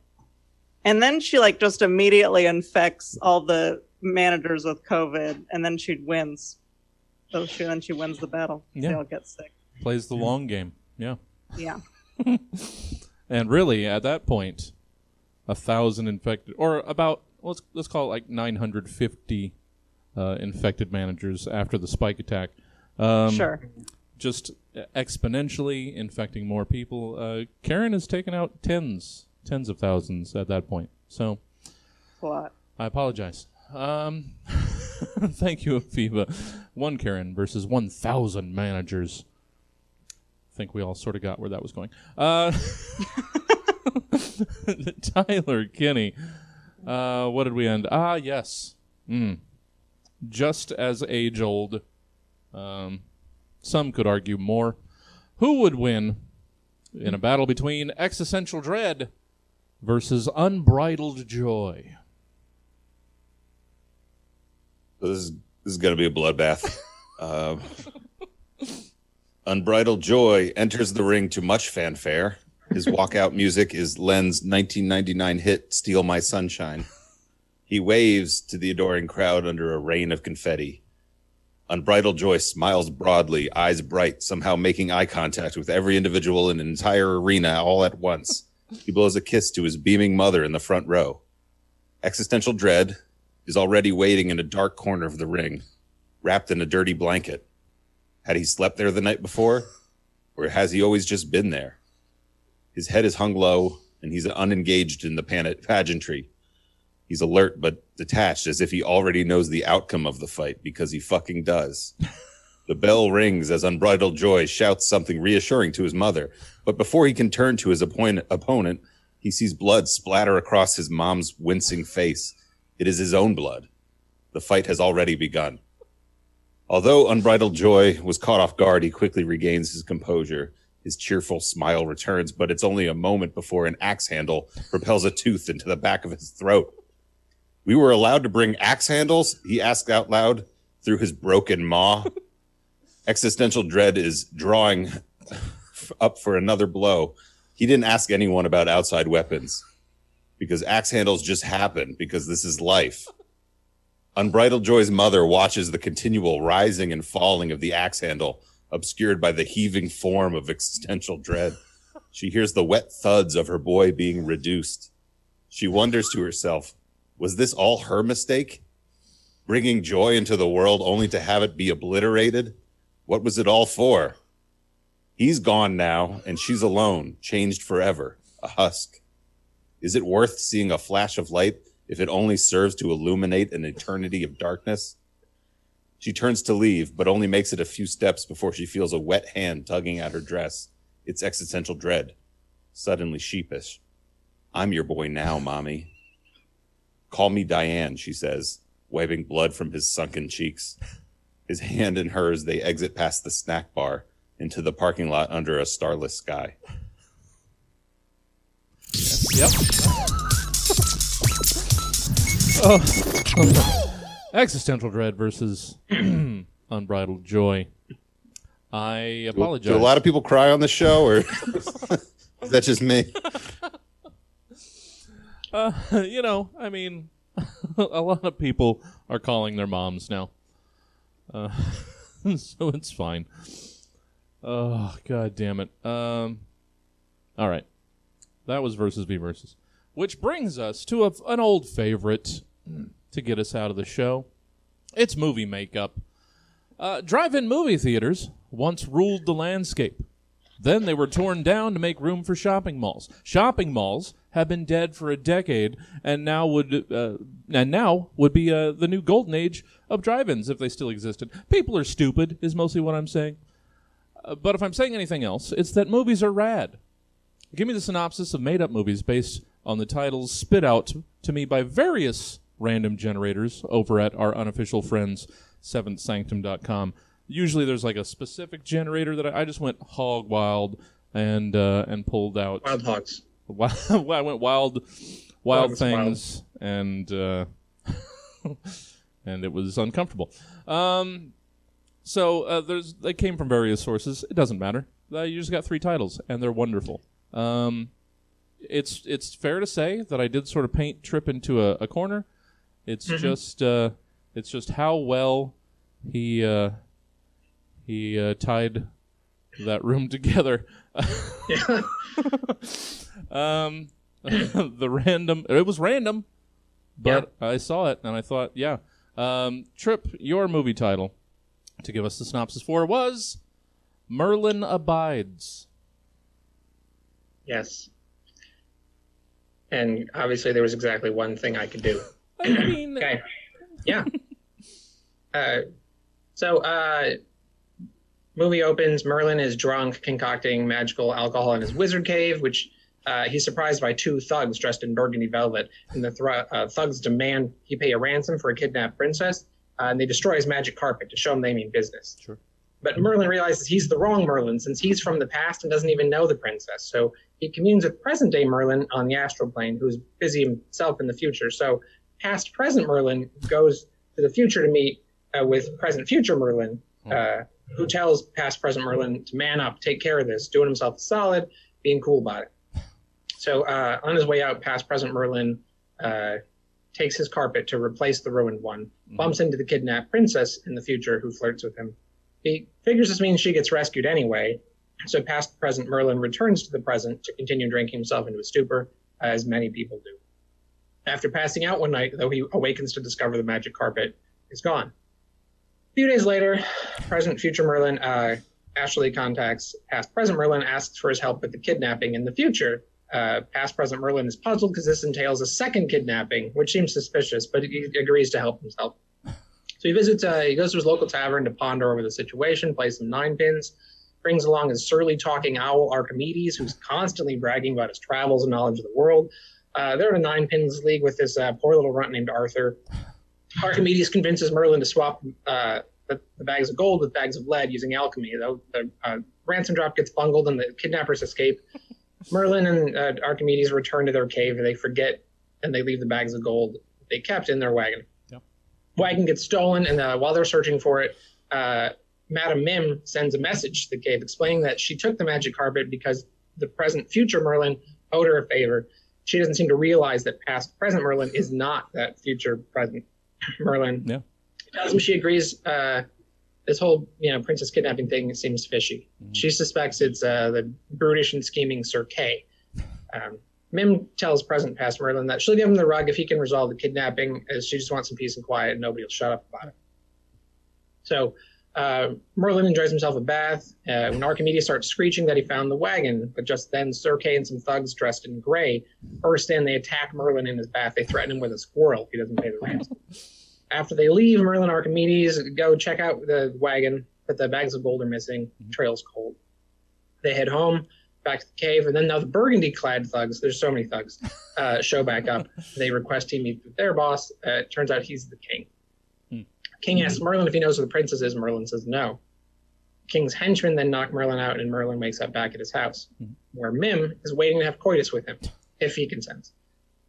and then she like just immediately infects all the managers with COVID, and then she wins. So she then she wins the battle. They Yeah. all get sick. Plays the long game. Yeah. Yeah. And really, at that point, a thousand infected, or about let's let's call it like 950 uh, infected managers after the spike attack. Um, sure. Just exponentially infecting more people. Uh, Karen has taken out tens, tens of thousands at that point. So a lot. I apologize. Um, thank you, Aviva. One Karen versus 1,000 managers. I think we all sort of got where that was going. Uh, Tyler Kinney. Uh, what did we end? Ah, yes. Mm. Just as age old. Um, some could argue more. Who would win in a battle between existential dread versus unbridled joy? This is this is going to be a bloodbath. uh, Unbridled Joy enters the ring to much fanfare. His walkout music is Len's 1999 hit "Steal My Sunshine." He waves to the adoring crowd under a rain of confetti. Unbridled Joy smiles broadly, eyes bright, somehow making eye contact with every individual in an entire arena all at once. He blows a kiss to his beaming mother in the front row. Existential Dread is already waiting in a dark corner of the ring, wrapped in a dirty blanket. Had he slept there the night before? Or has he always just been there? His head is hung low, and he's unengaged in the pan- pageantry. He's alert but detached as if he already knows the outcome of the fight because he fucking does. The bell rings as Unbridled Joy shouts something reassuring to his mother, but before he can turn to his appoint- opponent, he sees blood splatter across his mom's wincing face. It is his own blood. The fight has already begun. Although Unbridled Joy was caught off guard, he quickly regains his composure. His cheerful smile returns, but it's only a moment before an axe handle propels a tooth into the back of his throat. We were allowed to bring axe handles, he asked out loud through his broken maw. Existential dread is drawing up for another blow. He didn't ask anyone about outside weapons because axe handles just happen because this is life. Unbridled Joy's mother watches the continual rising and falling of the axe handle, obscured by the heaving form of existential dread. She hears the wet thuds of her boy being reduced. She wonders to herself, was this all her mistake? Bringing joy into the world only to have it be obliterated? What was it all for? He's gone now, and she's alone, changed forever, a husk. Is it worth seeing a flash of light if it only serves to illuminate an eternity of darkness? She turns to leave, but only makes it a few steps before she feels a wet hand tugging at her dress. It's existential dread. Suddenly sheepish. I'm your boy now, mommy. Call me Diane, she says, wiping blood from his sunken cheeks. His hand in hers, they exit past the snack bar into the parking lot under a starless sky. Yep. oh. Existential dread versus unbridled joy. I apologize. Do a lot of people cry on the show, or is that just me? Uh, you know, I mean, a lot of people are calling their moms now. Uh, so it's fine. Oh, god damn it. Um, all right. That was versus v versus. Which brings us to a, an old favorite to get us out of the show. It's movie makeup. Uh, drive in movie theaters once ruled the landscape. Then they were torn down to make room for shopping malls. Shopping malls have been dead for a decade, and now would uh, and now would be uh, the new golden age of drive-ins if they still existed. People are stupid, is mostly what I'm saying. Uh, but if I'm saying anything else, it's that movies are rad. Give me the synopsis of made-up movies based on the titles spit out to me by various random generators over at our unofficial friends seventhsanctum.com. Usually, there's like a specific generator that I, I just went hog wild and uh, and pulled out. Wild hogs. I went wild, wild Wild. things, and uh, and it was uncomfortable. Um, so uh, there's they came from various sources. It doesn't matter. Uh, you just got three titles, and they're wonderful. Um, it's it's fair to say that I did sort of paint Trip into a, a corner. It's just uh, it's just how well he uh, he uh, tied that room together. Um, the random. It was random, but I saw it and I thought, yeah. Um, Trip, your movie title to give us the synopsis for was Merlin Abides. yes. And obviously, there was exactly one thing I could do. I mean, Okay. Yeah. uh, so, uh, movie opens. Merlin is drunk, concocting magical alcohol in his wizard cave, which uh, he's surprised by two thugs dressed in burgundy velvet. And the thr- uh, thugs demand he pay a ransom for a kidnapped princess, uh, and they destroy his magic carpet to show him they mean business. Sure. But Merlin realizes he's the wrong Merlin since he's from the past and doesn't even know the princess. So he communes with present day Merlin on the astral plane, who's busy himself in the future. So past present Merlin goes to the future to meet uh, with present future Merlin, uh, who tells past present Merlin to man up, take care of this, doing himself solid, being cool about it. So uh, on his way out, past present Merlin uh, takes his carpet to replace the ruined one, bumps into the kidnapped princess in the future who flirts with him. He figures this means she gets rescued anyway, so past present Merlin returns to the present to continue drinking himself into a stupor, as many people do. After passing out one night, though, he awakens to discover the magic carpet is gone. A few days later, present future Merlin uh, actually contacts past present Merlin, asks for his help with the kidnapping in the future. Uh, past present Merlin is puzzled because this entails a second kidnapping, which seems suspicious, but he agrees to help himself. So he visits, uh, he goes to his local tavern to ponder over the situation, plays some nine pins, brings along his surly talking owl Archimedes, who's constantly bragging about his travels and knowledge of the world. Uh, they're in a nine pins league with this uh, poor little runt named Arthur. Archimedes convinces Merlin to swap uh, the, the bags of gold with bags of lead using alchemy. The, the uh, ransom drop gets bungled and the kidnappers escape. Merlin and uh, Archimedes return to their cave. And they forget and they leave the bags of gold they kept in their wagon. Yep. Wagon gets stolen, and uh, while they're searching for it, uh, Madame Mim sends a message to the cave explaining that she took the magic carpet because the present future Merlin owed her a favor. She doesn't seem to realize that past present Merlin is not that future present Merlin. Yeah. Tells him she agrees. Uh, this whole you know princess kidnapping thing seems fishy. Mhm. She suspects it's uh, the brutish and scheming Sir Kay. Um, Mim tells present past Merlin that she'll give him the rug if he can resolve the kidnapping, as she just wants some peace and quiet, and nobody will shut up about it. So uh, Merlin enjoys himself a bath. Uh, when Archimedes starts screeching that he found the wagon, but just then Sir Kay and some thugs dressed in gray burst in. They attack Merlin in his bath. They threaten him with a squirrel if he doesn't pay the ransom. After they leave, Merlin and Archimedes go check out the wagon, but the bags of gold are missing. Trail's cold. They head home, back to the cave, and then now the burgundy-clad thugs, there's so many thugs, uh, show back up. They request he meet with their boss. Uh, it turns out he's the king. King asks Merlin if he knows where the princess is. Merlin says no. King's henchmen then knock Merlin out, and Merlin wakes up back at his house, Mhm. where Mim is waiting to have coitus with him, if he consents.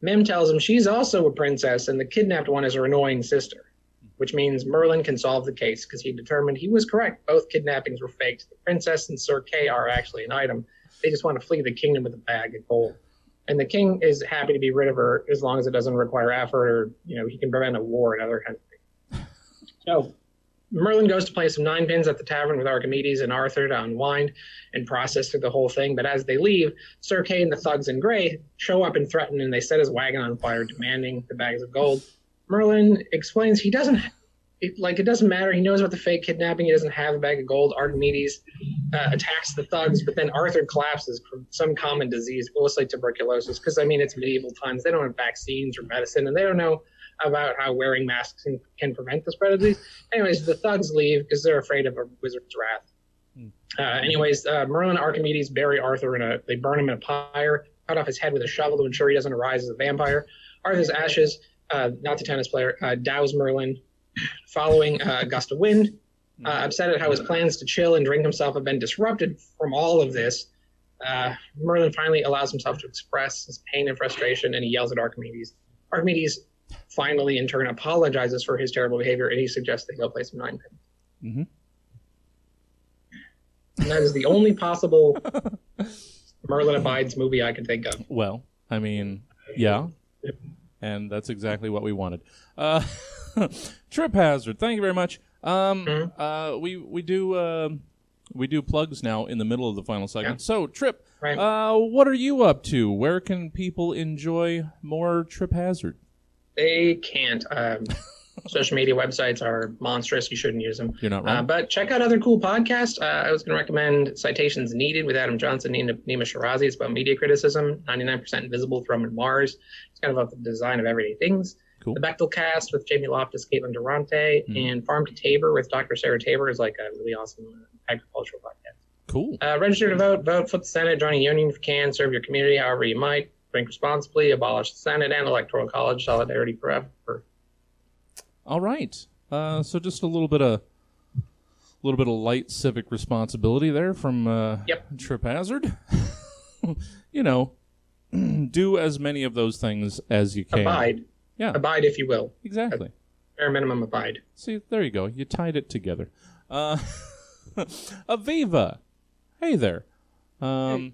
Mim tells him she's also a princess, and the kidnapped one is her annoying sister, which means Merlin can solve the case because he determined he was correct. Both kidnappings were faked. The princess and Sir Kay are actually an item. They just want to flee the kingdom with a bag of gold. And the king is happy to be rid of her as long as it doesn't require effort or, you know, he can prevent a war and other kinds of things. So Merlin goes to play some nine pins at the tavern with Archimedes and Arthur to unwind and process through the whole thing. But as they leave, Sir Kay and the thugs in gray show up and threaten, and they set his wagon on fire, demanding the bags of gold. Merlin explains he doesn't, it, like, it doesn't matter. He knows about the fake kidnapping. He doesn't have a bag of gold. Archimedes uh, attacks the thugs, but then Arthur collapses from some common disease, mostly tuberculosis, because, I mean, it's medieval times. They don't have vaccines or medicine, and they don't know about how wearing masks can, can prevent the spread of these. Anyways, the thugs leave because they're afraid of a wizard's wrath. Hmm. Uh, anyways, uh, Merlin and Archimedes bury Arthur in a. They burn him in a pyre, cut off his head with a shovel to ensure he doesn't arise as a vampire. Arthur's ashes, uh, not the tennis player, uh, douse Merlin. Following uh, a gust of wind, uh, upset at how his plans to chill and drink himself have been disrupted from all of this, uh, Merlin finally allows himself to express his pain and frustration, and he yells at Archimedes. Archimedes finally, in turn, apologizes for his terrible behavior, and he suggests they go play some nine pin. Mhm. And that is the only possible Merlin abides movie I could think of. Well, I mean, yeah, and that's exactly what we wanted. Uh, Trip Hazard, thank you very much. Um, Mhm. uh, we we do uh, we do plugs now in the middle of the final segment. So, Trip, Right. uh, what are you up to? Where can people enjoy more Trip Hazard? They can't. Um, social media websites are monstrous. You shouldn't use them. You're not Uh, wrong. but check out other cool podcasts. Uh, I was going to recommend Citations Needed with Adam Johnson and Nima Shirazi. It's about media criticism. 99% Invisible from Mars. It's kind of about the design of everyday things. Cool. The Bechdel Cast with Jamie Loftus, Caitlin Durante, Mhm. and Farm to Taber with Dr. Sarah Taber is like a really awesome agricultural podcast. cool. Uh, register to vote, vote for the Senate, join a union if you can, serve your community however you might, drink responsibly, abolish the Senate and Electoral College, solidarity forever. All right. Uh, so just a little bit of a little bit of light civic responsibility there from uh, Yep. Trip Hazard. you know, do as many of those things as you can. Abide. Yeah. Abide if you will. Exactly. Bare minimum abide. See, there you go. You tied it together. Uh, Aviva, hey there. Um,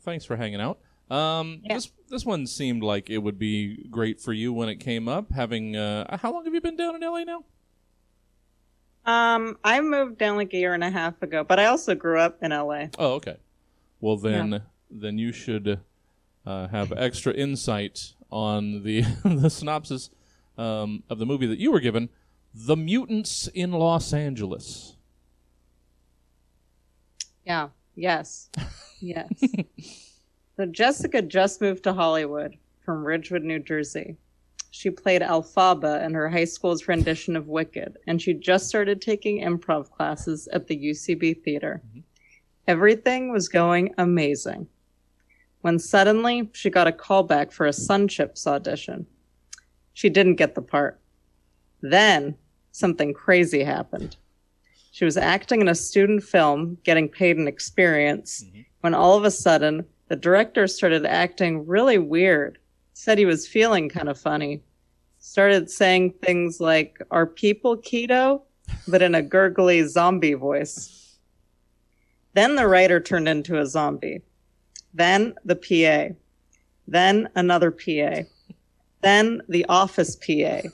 Thanks for hanging out. Um, Yeah. This this one seemed like it would be great for you when it came up. Having uh, how long have you been down in LA now? Um, I moved down like a year and a half ago, but I also grew up in LA. Oh, okay. Well, then then you should uh, have extra insight on the the synopsis um, of the movie that you were given, "The Mutants in Los Angeles." Yeah. Yes. Yes. so Jessica just moved to Hollywood from Ridgewood, New Jersey. She played Elphaba in her high school's rendition of Wicked, and she just started taking improv classes at the UCB Theater. Mm-hmm. Everything was going amazing. When suddenly she got a call back for a Sunchips audition. She didn't get the part. Then something crazy happened. She was acting in a student film, getting paid an experience, mm-hmm. when all of a sudden the director started acting really weird. Said he was feeling kind of funny. Started saying things like, Are people keto? but in a gurgly zombie voice. Then the writer turned into a zombie. Then the PA. Then another PA. Then the office PA.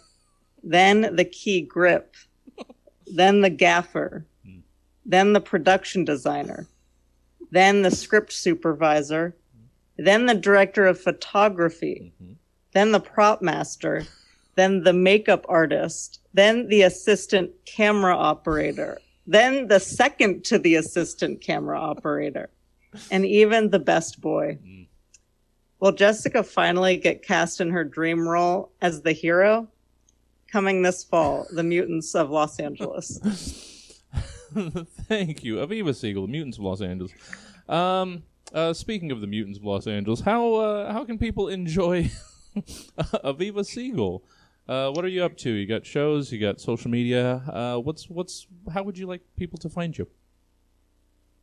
Then the key grip. Then the gaffer. Hmm. Then the production designer. Then the script supervisor. Then the director of photography. Mm-hmm. Then the prop master. Then the makeup artist. Then the assistant camera operator. Then the second to the assistant camera operator. And even the best boy. Mm. Will Jessica finally get cast in her dream role as the hero? Coming this fall, The Mutants of Los Angeles. Thank you, Aviva Siegel, the Mutants of Los Angeles. Um, uh, speaking of the Mutants of Los Angeles, how uh, how can people enjoy Aviva Siegel? Uh, what are you up to? You got shows, you got social media. Uh, what's what's how would you like people to find you?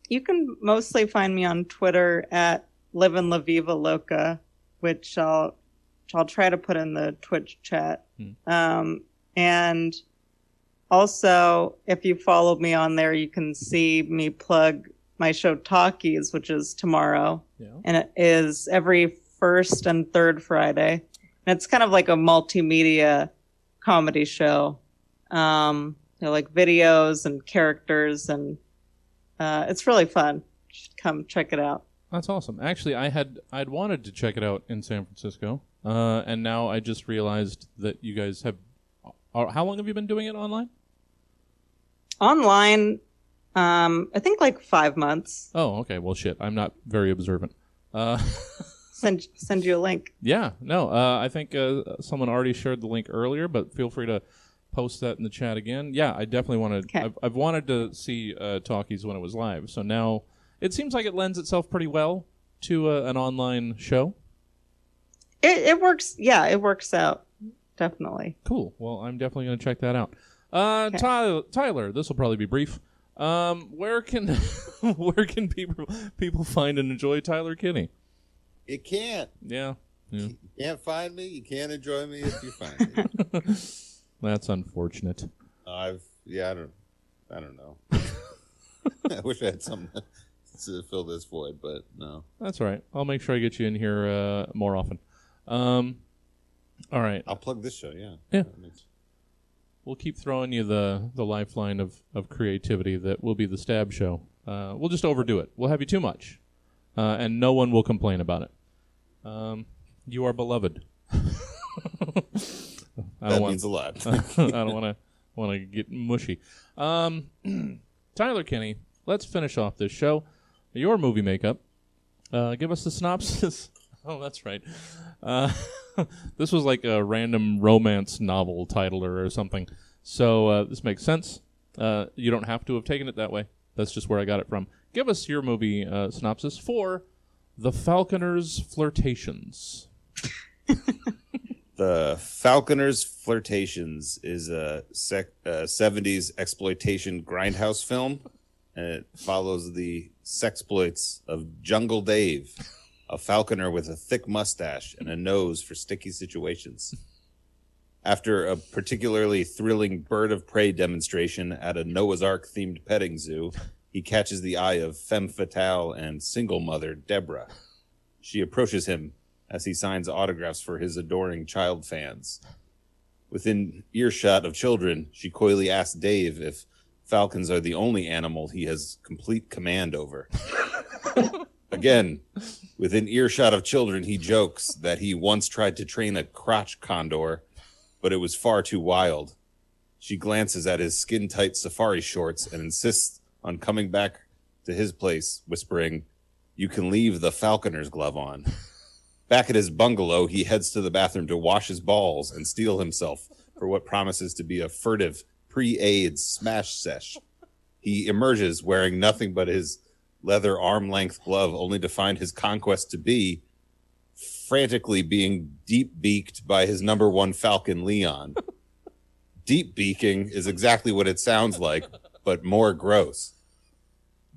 You can mostly find me on Twitter at Livin' La Viva Loca, which I'll which I'll try to put in the Twitch chat. Um, and also, if you follow me on there, you can see me plug my show Talkies, which is tomorrow, Yeah. and it is every first and third Friday. And it's kind of like a multimedia comedy show. Um, you know, like videos and characters, and uh, it's really fun. Should come check it out. That's awesome. Actually, I had I'd wanted to check it out in San Francisco, uh, and now I just realized that you guys have. How long have you been doing it online? Online, um, I think like five months. Oh, okay. Well, shit. I'm not very observant. Uh, Send send you a link. yeah, no. Uh, I think uh, someone already shared the link earlier, but feel free to post that in the chat again. Yeah, I definitely want to. I've, I've wanted to see uh, Talkies when it was live, so now it seems like it lends itself pretty well to uh, an online show. It it works. Yeah, it works out definitely. Cool. Well, I'm definitely going to check that out. Uh, Okay. Tyler, Tyler, this will probably be brief. Um, where can where can people people find and enjoy Tyler Kinney? You can't. Yeah, yeah. You can't find me. You can't enjoy me if you find me. That's unfortunate. I've yeah. I don't. I don't know. I wish I had something to fill this void, but no. That's all right. I'll make sure I get you in here uh, more often. Um, all right. I'll plug this show. Yeah. Yeah. We'll keep throwing you the, the lifeline of, of creativity that will be the stab show. Uh, we'll just overdo it. We'll have you too much, uh, and no one will complain about it. Um, you are beloved. I That don't want, means a lot. I don't want to want to get mushy. Um, Tyler Kinney, let's finish off this show. Your movie makeup. Uh, give us the synopsis. oh, that's right. Uh, this was like a random romance novel title or, something. So uh, this makes sense. Uh, you don't have to have taken it that way. That's just where I got it from. Give us your movie uh, synopsis for The Falconer's Flirtations. The Falconer's Flirtations is a sec- uh, 70s exploitation grindhouse film, and it follows the sexploits of Jungle Dave, a falconer with a thick mustache and a nose for sticky situations. After a particularly thrilling bird of prey demonstration at a Noah's Ark themed petting zoo, he catches the eye of femme fatale and single mother Deborah. She approaches him as he signs autographs for his adoring child fans. Within earshot of children, she coyly asks Dave if falcons are the only animal he has complete command over. Again, within earshot of children, he jokes that he once tried to train a crotch condor, but it was far too wild. She glances at his skin tight safari shorts and insists on coming back to his place, whispering, You can leave the falconer's glove on. Back at his bungalow, he heads to the bathroom to wash his balls and steel himself for what promises to be a furtive pre AIDS smash sesh. He emerges wearing nothing but his leather arm length glove, only to find his conquest to be frantically being deep beaked by his number one falcon, Leon. deep beaking is exactly what it sounds like, but more gross.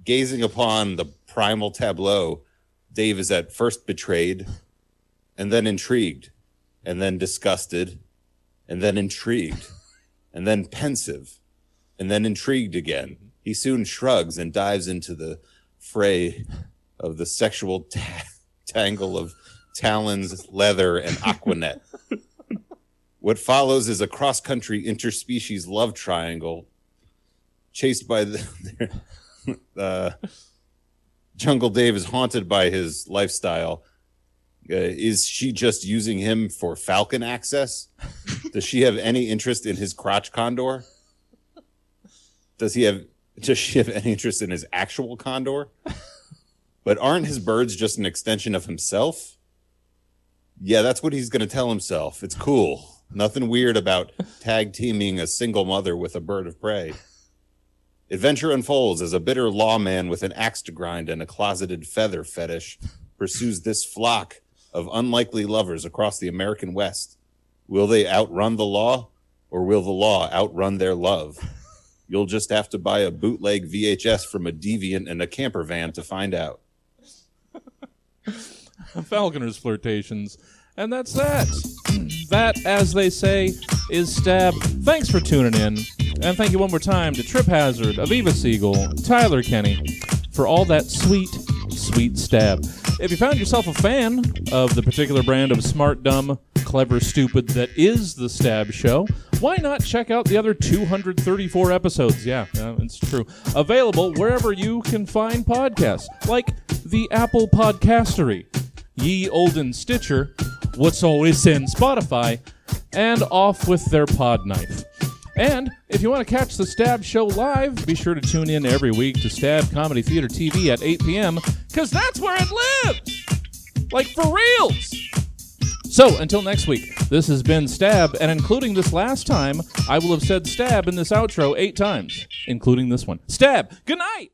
Gazing upon the primal tableau, Dave is at first betrayed, and then intrigued, and then disgusted, and then intrigued, and then pensive, and then intrigued again. He soon shrugs and dives into the fray of the sexual ta- tangle of talons, leather, and aquanet. what follows is a cross country interspecies love triangle chased by the. uh, Jungle Dave is haunted by his lifestyle. Uh, is she just using him for falcon access? Does she have any interest in his crotch condor? Does he have does she have any interest in his actual condor? But aren't his birds just an extension of himself? Yeah, that's what he's going to tell himself. It's cool. Nothing weird about tag teaming a single mother with a bird of prey. Adventure unfolds as a bitter lawman with an axe to grind and a closeted feather fetish pursues this flock of unlikely lovers across the American West. Will they outrun the law or will the law outrun their love? You'll just have to buy a bootleg VHS from a deviant in a camper van to find out. Falconer's flirtations. And that's that. That, as they say, is Stab. Thanks for tuning in. And thank you one more time to Trip Hazard, Aviva Siegel, Tyler Kinney, for all that sweet, sweet stab. If you found yourself a fan of the particular brand of smart, dumb, clever, stupid that is the Stab Show, why not check out the other 234 episodes? Yeah, yeah, it's true. Available wherever you can find podcasts, like the Apple Podcastery, Ye Olden Stitcher, What's Always in Spotify, and Off with Their Pod Knife. And if you want to catch the Stab Show live, be sure to tune in every week to Stab Comedy Theater TV at 8 p.m., because that's where it lives! Like for reals! So, until next week, this has been Stab, and including this last time, I will have said Stab in this outro eight times, including this one. Stab, good night!